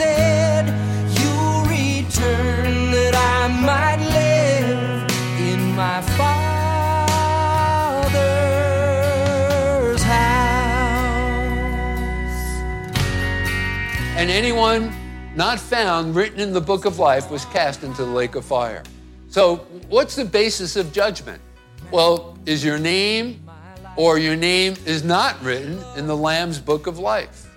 said. You'll return that I might live in my Father's house. And anyone not found written in the book of life was cast into the lake of fire. So, what's the basis of judgment? Well, is your name or your name is not written in the Lamb's book of life?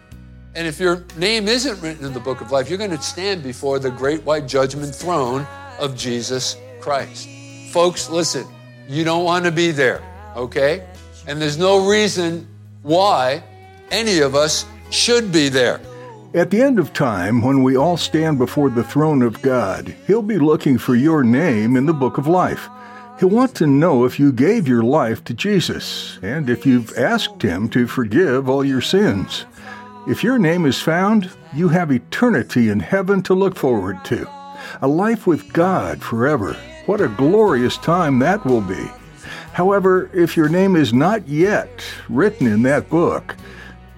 And if your name isn't written in the book of life, you're going to stand before the great white judgment throne of Jesus Christ. Folks, listen, you don't want to be there, okay? And there's no reason why any of us should be there. At the end of time, when we all stand before the throne of God, He'll be looking for your name in the book of life. He'll want to know if you gave your life to Jesus and if you've asked Him to forgive all your sins. If your name is found, you have eternity in heaven to look forward to. A life with God forever. What a glorious time that will be. However, if your name is not yet written in that book,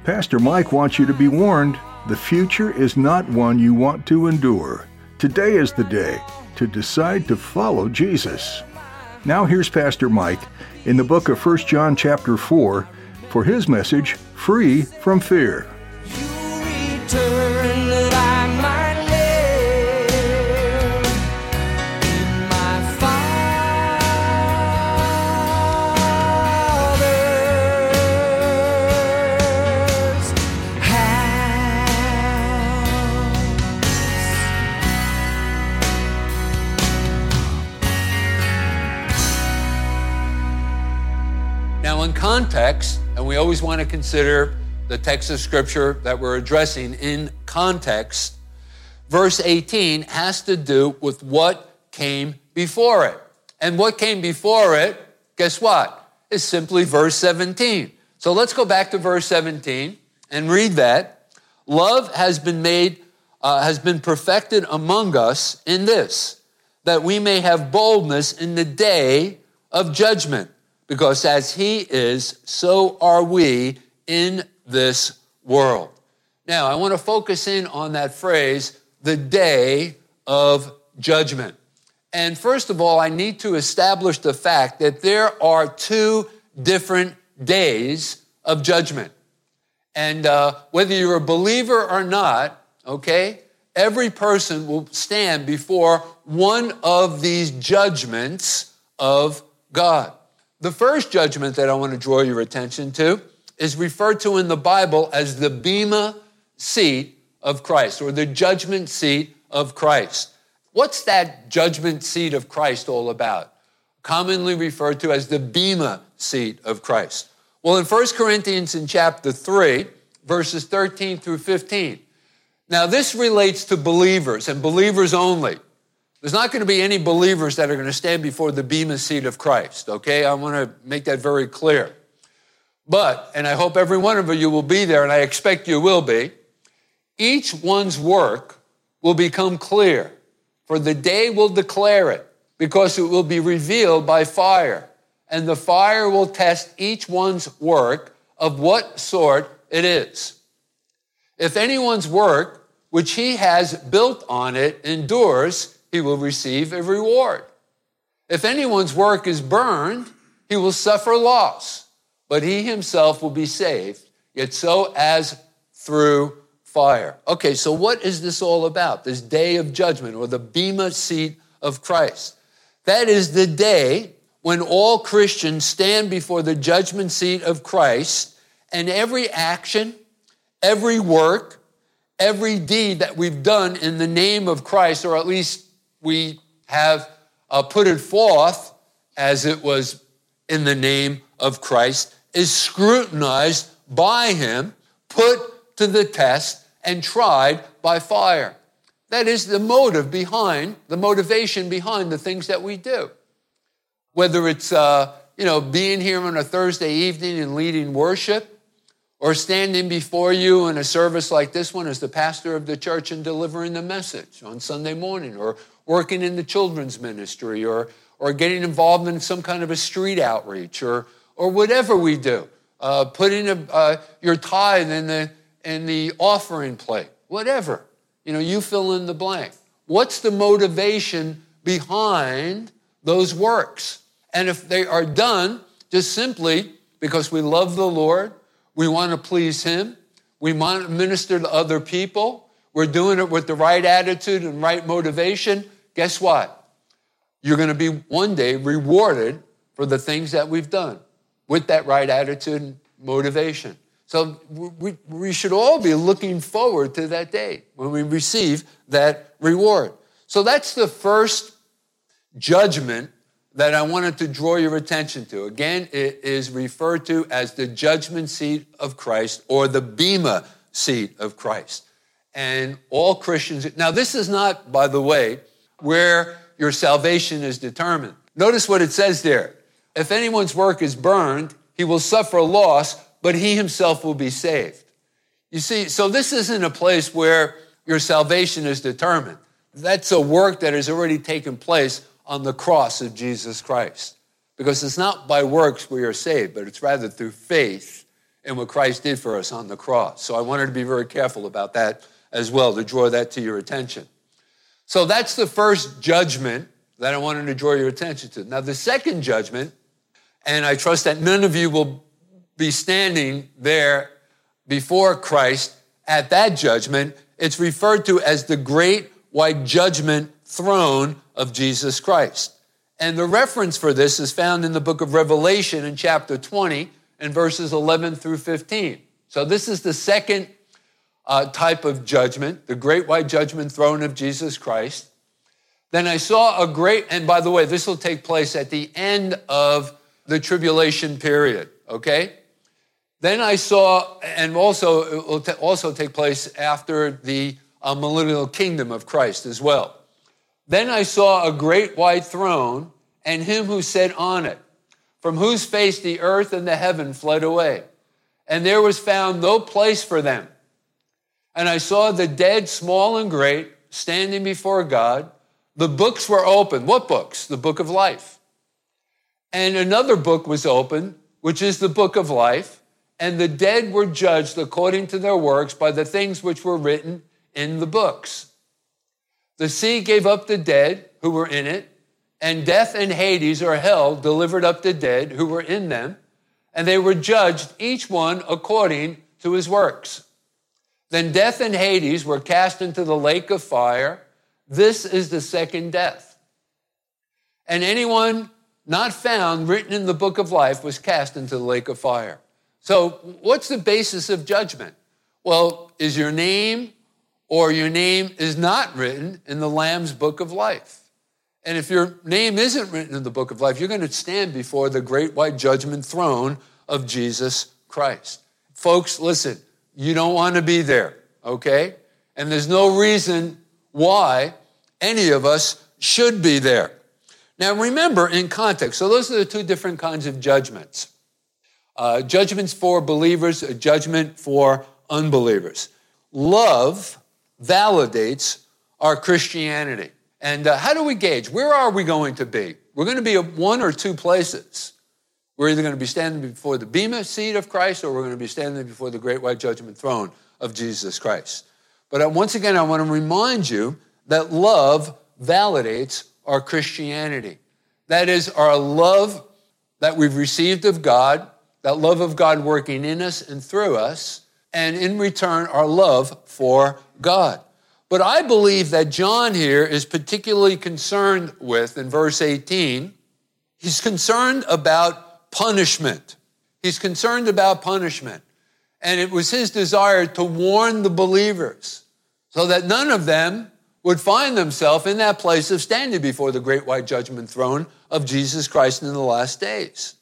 Pastor Mike wants you to be warned the future is not one you want to endure. Today is the day to decide to follow Jesus. Now here's Pastor Mike in the book of 1 John chapter 4 for his message, Free from Fear. That I might live. Now, in context, and we always want to consider the text of scripture that we're addressing in context, verse 18 has to do with what came before it. And what came before it, guess what? Is simply verse 17. So let's go back to verse 17 and read that. Love has been made, uh, has been perfected among us in this, that we may have boldness in the day of judgment. Because as he is, so are we in this world. Now, I want to focus in on that phrase, the day of judgment. And first of all, I need to establish the fact that there are two different days of judgment. And uh, whether you're a believer or not, okay, every person will stand before one of these judgments of God. The first judgment that I want to draw your attention to is referred to in the Bible as the Bema seat of Christ or the judgment seat of Christ. What's that judgment seat of Christ all about? Commonly referred to as the Bema seat of Christ. Well, in 1 Corinthians in chapter 3, verses 13 through 15. Now, this relates to believers and believers only. There's not going to be any believers that are going to stand before the Bema seat of Christ, okay? I want to make that very clear. But, and I hope every one of you will be there, and I expect you will be, each one's work will become clear, for the day will declare it, because it will be revealed by fire. And the fire will test each one's work of what sort it is. If anyone's work, which he has built on it, endures, he will receive a reward. If anyone's work is burned, he will suffer loss, but he himself will be saved, yet so as through fire. Okay, so what is this all about? This day of judgment or the Bema seat of Christ. That is the day when all Christians stand before the judgment seat of Christ and every action, every work, every deed that we've done in the name of Christ, or at least we have uh, put it forth as it was in the name of Christ, is scrutinized by Him, put to the test and tried by fire. That is the motive behind, the motivation behind the things that we do. Whether it's, uh, you know, being here on a Thursday evening and leading worship, or standing before you in a service like this one as the pastor of the church and delivering the message on Sunday morning, or working in the children's ministry, or, or getting involved in some kind of a street outreach, or, or whatever we do, uh, putting a, uh, your tithe in the, in the offering plate, whatever. You know, you fill in the blank. What's the motivation behind those works? And if they are done just simply because we love the Lord, we want to please Him, we want to minister to other people, we're doing it with the right attitude and right motivation, guess what? You're going to be one day rewarded for the things that we've done with that right attitude and motivation. So we, we should all be looking forward to that day when we receive that reward. So that's the first judgment that I wanted to draw your attention to. Again, it is referred to as the judgment seat of Christ or the Bema seat of Christ. And all Christians, now this is not, by the way, where your salvation is determined. Notice what it says there. If anyone's work is burned, he will suffer loss, but he himself will be saved. You see, so this isn't a place where your salvation is determined. That's a work that has already taken place on the cross of Jesus Christ. Because it's not by works we are saved, but it's rather through faith in what Christ did for us on the cross. So I wanted to be very careful about that as well, to draw that to your attention. So that's the first judgment that I wanted to draw your attention to. Now, the second judgment, and I trust that none of you will be standing there before Christ at that judgment. It's referred to as the great white judgment throne of Jesus Christ. And the reference for this is found in the book of Revelation in chapter 20 and verses 11 through 15. So this is the second uh, type of judgment, the great white judgment throne of Jesus Christ. Then I saw a great, and by the way, this will take place at the end of the tribulation period, okay? Then I saw, and also it will t- also take place after the uh, millennial kingdom of Christ as well. Then I saw a great white throne and him who sat on it, from whose face the earth and the heaven fled away. And there was found no place for them. And I saw the dead, small and great, standing before God. The books were open. What books? The book of life. And another book was opened, which is the book of life and the dead were judged according to their works by the things which were written in the books. The sea gave up the dead who were in it, and death and Hades or hell delivered up the dead who were in them, and they were judged, each one according to his works. Then death and Hades were cast into the lake of fire. This is the second death. And anyone not found written in the book of life was cast into the lake of fire. So, what's the basis of judgment? Well, is your name or your name is not written in the Lamb's book of life? And if your name isn't written in the book of life, you're going to stand before the great white judgment throne of Jesus Christ. Folks, listen, you don't want to be there, okay? And there's no reason why any of us should be there. Now, remember in context, so those are the two different kinds of judgments. Uh, judgments for believers, a judgment for unbelievers. Love validates our Christianity. And uh, how do we gauge? Where are we going to be? We're going to be at one or two places. We're either going to be standing before the Bema seat of Christ or we're going to be standing before the great white judgment throne of Jesus Christ. But uh, once again, I want to remind you that love validates our Christianity. That is, our love that we've received of God that love of God working in us and through us, and in return, our love for God. But I believe that John here is particularly concerned with, in verse 18, he's concerned about punishment. He's concerned about punishment. And it was his desire to warn the believers so that none of them would find themselves in that place of standing before the great white judgment throne of Jesus Christ in the last days.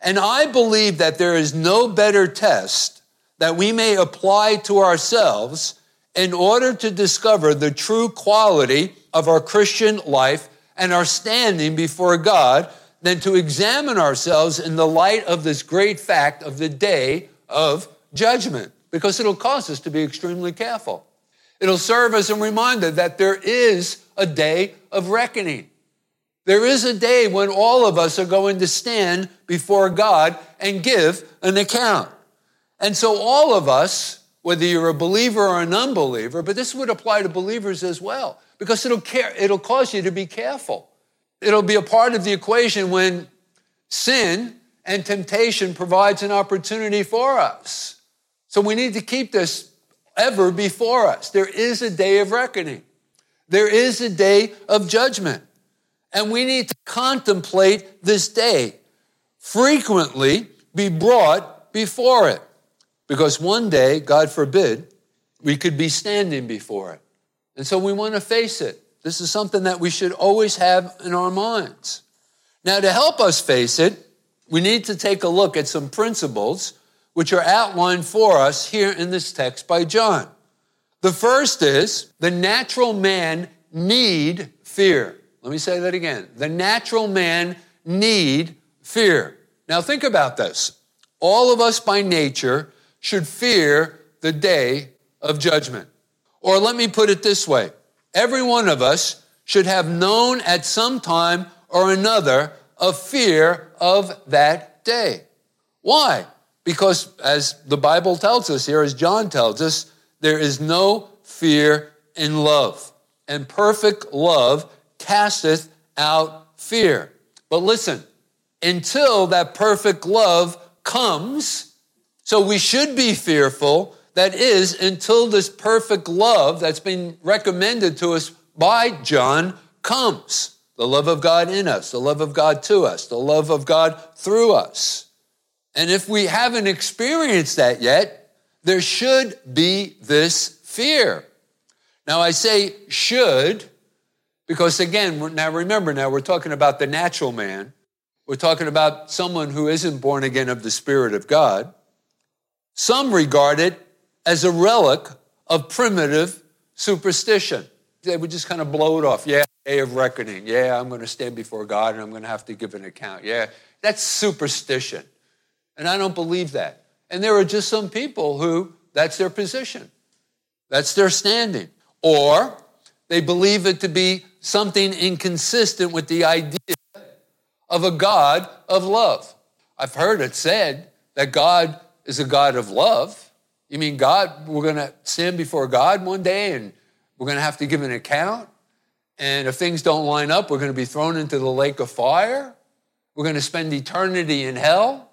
And I believe that there is no better test that we may apply to ourselves in order to discover the true quality of our Christian life and our standing before God than to examine ourselves in the light of this great fact of the day of judgment, because it'll cause us to be extremely careful. It'll serve as a reminder that there is a day of reckoning. There is a day when all of us are going to stand before God and give an account. And so, all of us, whether you're a believer or an unbeliever, but this would apply to believers as well, because it'll, care, it'll cause you to be careful. It'll be a part of the equation when sin and temptation provides an opportunity for us. So, we need to keep this ever before us. There is a day of reckoning, there is a day of judgment. And we need to contemplate this day, frequently be brought before it. Because one day, God forbid, we could be standing before it. And so we want to face it. This is something that we should always have in our minds. Now, to help us face it, we need to take a look at some principles which are outlined for us here in this text by John. The first is the natural man need fear. Let me say that again. The natural man need fear. Now think about this. All of us by nature should fear the day of judgment. Or let me put it this way. Every one of us should have known at some time or another a fear of that day. Why? Because as the Bible tells us here, as John tells us, there is no fear in love. And perfect love casteth out fear. But listen, until that perfect love comes, so we should be fearful. That is, until this perfect love that's been recommended to us by John comes. The love of God in us, the love of God to us, the love of God through us. And if we haven't experienced that yet, there should be this fear. Now, I say should because, again, now remember, now we're talking about the natural man. We're talking about someone who isn't born again of the Spirit of God. Some regard it as a relic of primitive superstition. They would just kind of blow it off. Yeah, day of reckoning. Yeah, I'm going to stand before God and I'm going to have to give an account. Yeah, that's superstition. And I don't believe that. And there are just some people who that's their position, that's their standing. Or they believe it to be something inconsistent with the idea of a God of love. I've heard it said that God is a God of love. You mean God, we're going to stand before God one day and we're going to have to give an account? And if things don't line up, we're going to be thrown into the lake of fire? We're going to spend eternity in hell?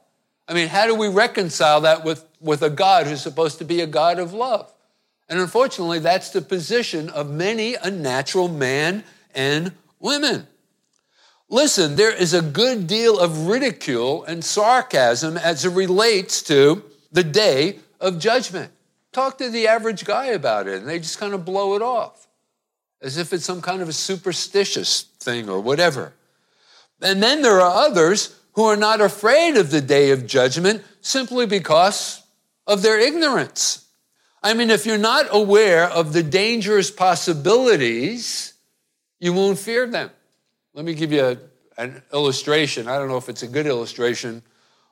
I mean, how do we reconcile that with, with a God who's supposed to be a God of love? And unfortunately, that's the position of many a natural man and women. Listen, there is a good deal of ridicule and sarcasm as it relates to the day of judgment. Talk to the average guy about it, and they just kind of blow it off as if it's some kind of a superstitious thing or whatever. And then there are others who are not afraid of the day of judgment simply because of their ignorance. I mean, if you're not aware of the dangerous possibilities, you won't fear them. Let me give you a, an illustration. I don't know if it's a good illustration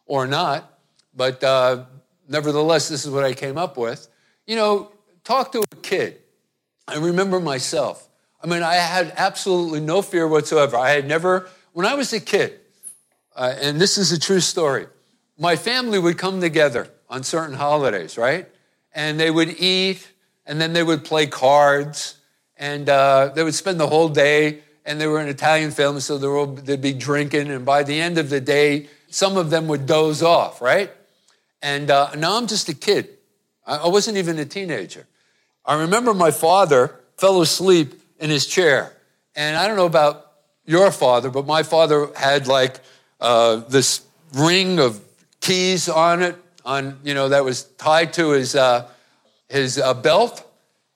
or not, but uh, nevertheless, this is what I came up with. You know, talk to a kid. I remember myself. I mean, I had absolutely no fear whatsoever. I had never, when I was a kid, uh, and this is a true story. My family would come together on certain holidays, right? And they would eat, and then they would play cards, and uh, they would spend the whole day. And they were an Italian family, so they were, they'd be drinking. And by the end of the day, some of them would doze off, right? And uh, now I'm just a kid. I wasn't even a teenager. I remember my father fell asleep in his chair. And I don't know about your father, but my father had like uh, this ring of keys on it, on you know that was tied to his uh, his uh, belt.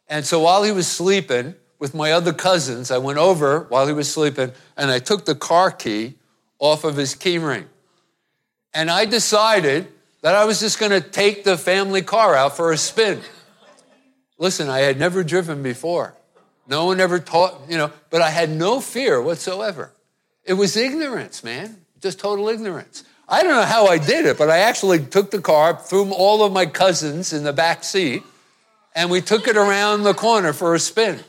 And so while he was sleeping with my other cousins, I went over while he was sleeping and I took the car key off of his key ring. And I decided that I was just going to take the family car out for a spin. Listen, I had never driven before. No one ever taught, you know, but I had no fear whatsoever. It was ignorance, man, just total ignorance. I don't know how I did it, but I actually took the car, threw all of my cousins in the back seat, and we took it around the corner for a spin.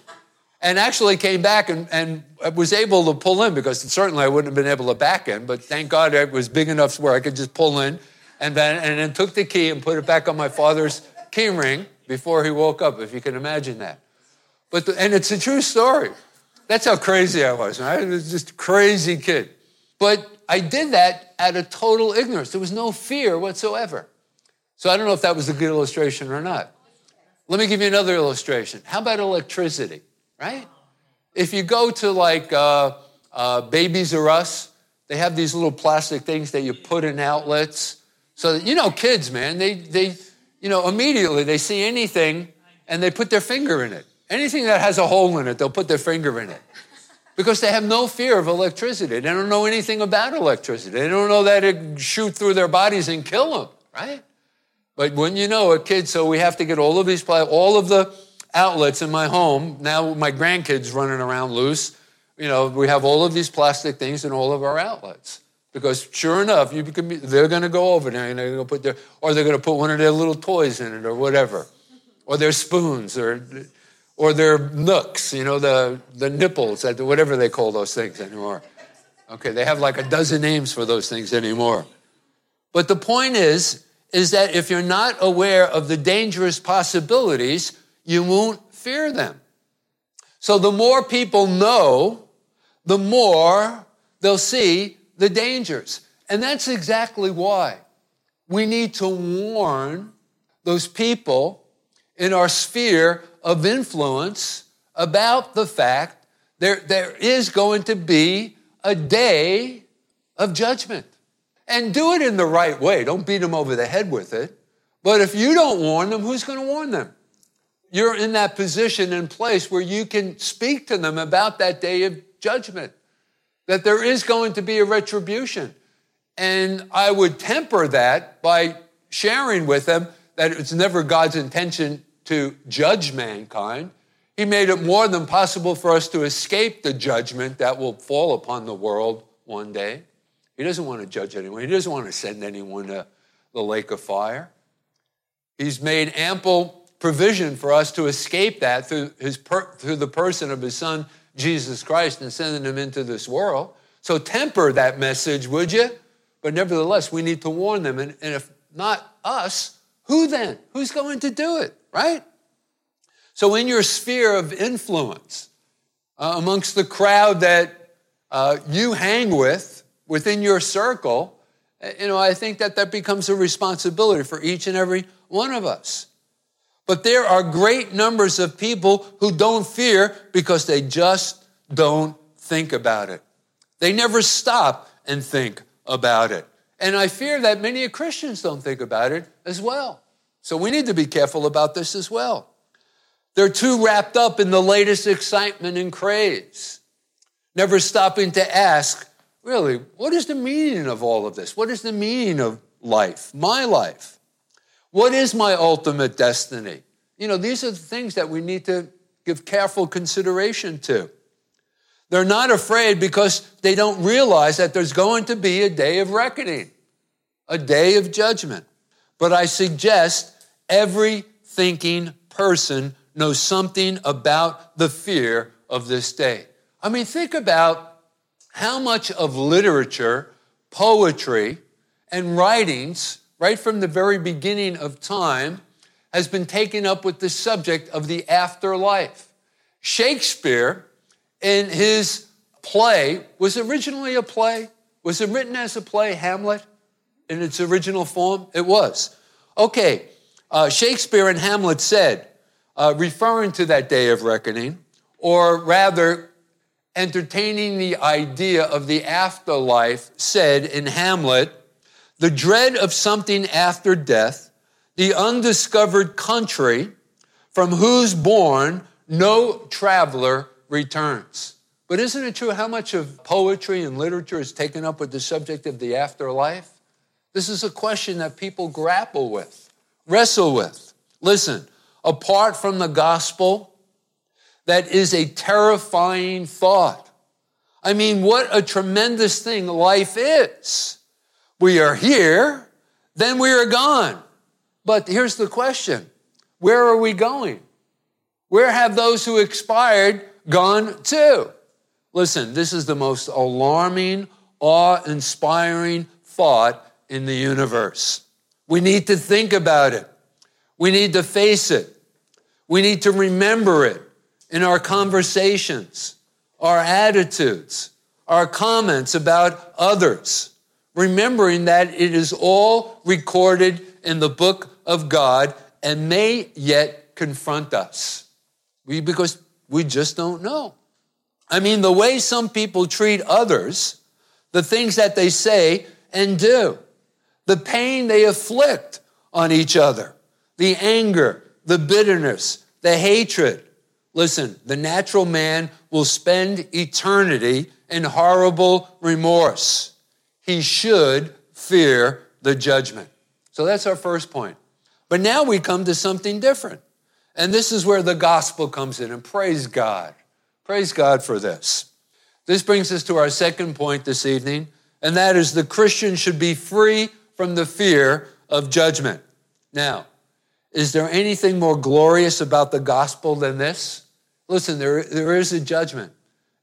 And actually came back and, and was able to pull in because certainly I wouldn't have been able to back in, but thank God it was big enough where I could just pull in and then, and then took the key and put it back on my father's key ring before he woke up, if you can imagine that. But the, and it's a true story. That's how crazy I was. I was just a crazy kid. But I did that out of total ignorance. There was no fear whatsoever. So I don't know if that was a good illustration or not. Let me give you another illustration. How about electricity, right? If you go to like uh, uh, Babies R Us, they have these little plastic things that you put in outlets. So, you know, kids, man, they, they, you know, immediately they see anything and they put their finger in it. Anything that has a hole in it, they'll put their finger in it because they have no fear of electricity. They don't know anything about electricity. They don't know that it shoot through their bodies and kill them, right? But when you know a kid, so we have to get all of these, all of the outlets in my home. Now my grandkids running around loose. You know, we have all of these plastic things in all of our outlets. Because sure enough, you can be, they're going to go over there and they're going to put their, or they're going to put one of their little toys in it or whatever, or their spoons or or their nooks, you know, the, the nipples, whatever they call those things anymore. Okay, they have like a dozen names for those things anymore. But the point is, is that if you're not aware of the dangerous possibilities, you won't fear them. So the more people know, the more they'll see the dangers. And that's exactly why we need to warn those people in our sphere of influence about the fact there, there is going to be a day of judgment. And do it in the right way. Don't beat them over the head with it. But if you don't warn them, who's going to warn them? You're in that position and place where you can speak to them about that day of judgment, that there is going to be a retribution. And I would temper that by sharing with them that it's never God's intention to judge mankind. He made it more than possible for us to escape the judgment that will fall upon the world one day. He doesn't want to judge anyone, He doesn't want to send anyone to the lake of fire. He's made ample provision for us to escape that through, his per, through the person of His Son, Jesus Christ, and sending Him into this world. So temper that message, would you? But nevertheless, we need to warn them. And, and if not us, who then? Who's going to do it? right? So, in your sphere of influence, uh, amongst the crowd that uh, you hang with, within your circle, uh, you know, I think that that becomes a responsibility for each and every one of us. But there are great numbers of people who don't fear because they just don't think about it. They never stop and think about it. And I fear that many Christians don't think about it as well. So we need to be careful about this as well. They're too wrapped up in the latest excitement and craze, never stopping to ask, really, what is the meaning of all of this? What is the meaning of life, my life? What is my ultimate destiny? You know, these are the things that we need to give careful consideration to. They're not afraid because they don't realize that there's going to be a day of reckoning, a day of judgment. But I suggest Every thinking person knows something about the fear of this day. I mean, think about how much of literature, poetry, and writings, right from the very beginning of time, has been taken up with the subject of the afterlife. Shakespeare, in his play, was originally a play. Was it written as a play, Hamlet, in its original form? It was. Okay, uh, Shakespeare in Hamlet said, uh, referring to that day of reckoning, or rather entertaining the idea of the afterlife, said in Hamlet, the dread of something after death, the undiscovered country from whose bourne no traveler returns. But isn't it true how much of poetry and literature is taken up with the subject of the afterlife? This is a question that people grapple with, wrestle with. Listen, apart from the gospel, that is a terrifying thought. I mean, what a tremendous thing life is. We are here, then we are gone. But here's the question where are we going? Where have those who expired gone too. Listen, this is the most alarming, awe inspiring thought in the universe. We need to think about it. We need to face it. We need to remember it in our conversations, our attitudes, our comments about others, remembering that it is all recorded in the book of God and may yet confront us. We, because we just don't know. I mean, the way some people treat others, the things that they say and do, the pain they inflict on each other, the anger, the bitterness, the hatred. Listen, the natural man will spend eternity in horrible remorse. He should fear the judgment. So that's our first point. But now we come to something different. And this is where the gospel comes in. And praise God. Praise God for this. This brings us to our second point this evening, and that is the Christian should be free from the fear of judgment. Now, is there anything more glorious about the gospel than this? Listen, there, there is a judgment.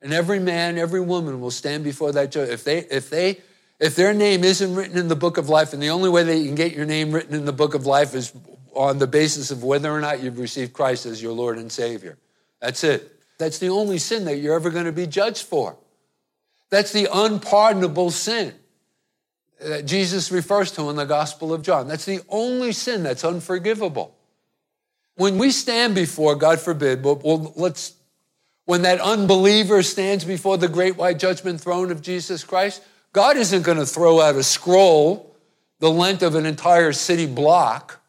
And every man, every woman will stand before that judge. If they, if they, if their name isn't written in the book of life, and the only way that you can get your name written in the book of life is on the basis of whether or not you've received Christ as your Lord and Savior. That's it. That's the only sin that you're ever going to be judged for. That's the unpardonable sin that Jesus refers to in the Gospel of John. That's the only sin that's unforgivable. When we stand before, God forbid, well, well, let's, when that unbeliever stands before the great white judgment throne of Jesus Christ, God isn't going to throw out a scroll the length of an entire city block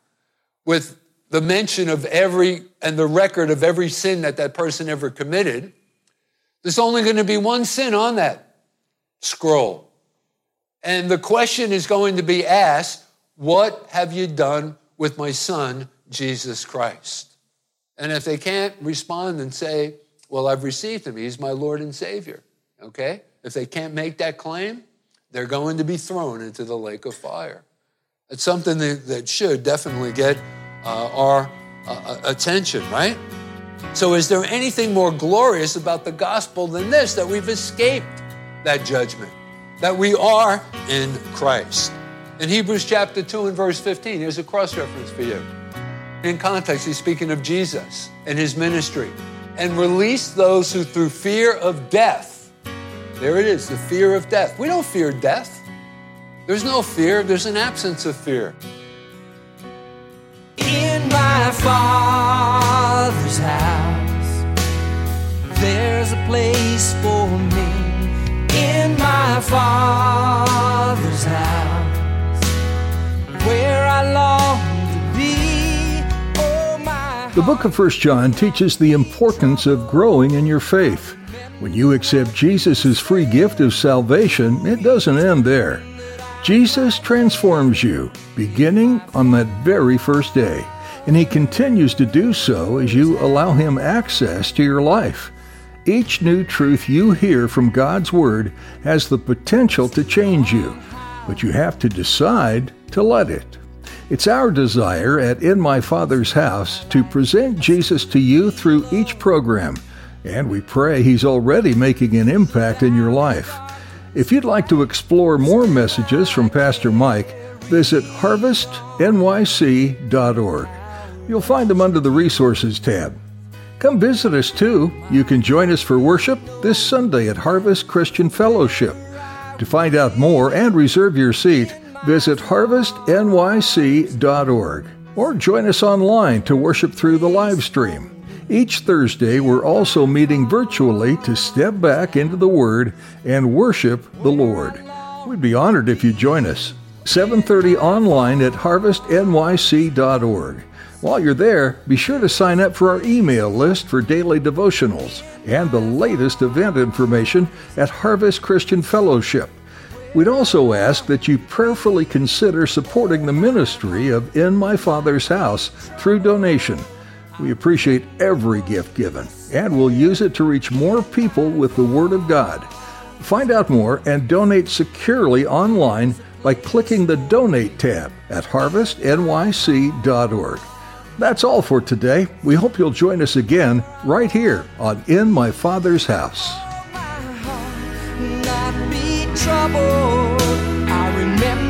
with the mention of every and the record of every sin that that person ever committed. There's only going to be one sin on that scroll. And the question is going to be asked What have you done with my son, Jesus Christ? And if they can't respond and say, Well, I've received him, he's my Lord and Savior, okay? If they can't make that claim, they're going to be thrown into the lake of fire. It's something that, that should definitely get uh, our uh, attention, right? So, is there anything more glorious about the gospel than this that we've escaped that judgment? that we are in Christ. In Hebrews chapter 2 and verse 15, here's a cross reference for you. In context, he's speaking of Jesus and his ministry. And release those who through fear of death, there it is, the fear of death. We don't fear death. There's no fear, there's an absence of fear. In my Father's house, there's a place for me in my Father's house, where I long to be. Oh, my the book of First John teaches the importance of growing in your faith. When you accept Jesus' free gift of salvation, it doesn't end there. Jesus transforms you, beginning on that very first day, and He continues to do so as you allow Him access to your life. Each new truth you hear from God's Word has the potential to change you, but you have to decide to let it. It's our desire at In My Father's House to present Jesus to you through each program, and we pray He's already making an impact in your life. If you'd like to explore more messages from Pastor Mike, visit harvestnyc.org. You'll find them under the Resources tab. Come visit us too. You can join us for worship this Sunday at Harvest Christian Fellowship. To find out more and reserve your seat, visit harvestnyc.org or join us online to worship through the live stream. Each Thursday, we're also meeting virtually to step back into the Word and worship the Lord. We'd be honored if you join us. 7:30 online at harvestnyc.org. While you're there, be sure to sign up for our email list for daily devotionals and the latest event information at Harvest Christian Fellowship. We'd also ask that you prayerfully consider supporting the ministry of In My Father's House through donation. We appreciate every gift given, and we'll use it to reach more people with the Word of God. Find out more and donate securely online by clicking the Donate tab at harvestnyc.org. That's all for today. We hope you'll join us again right here on In My Father's House. trouble. I remember.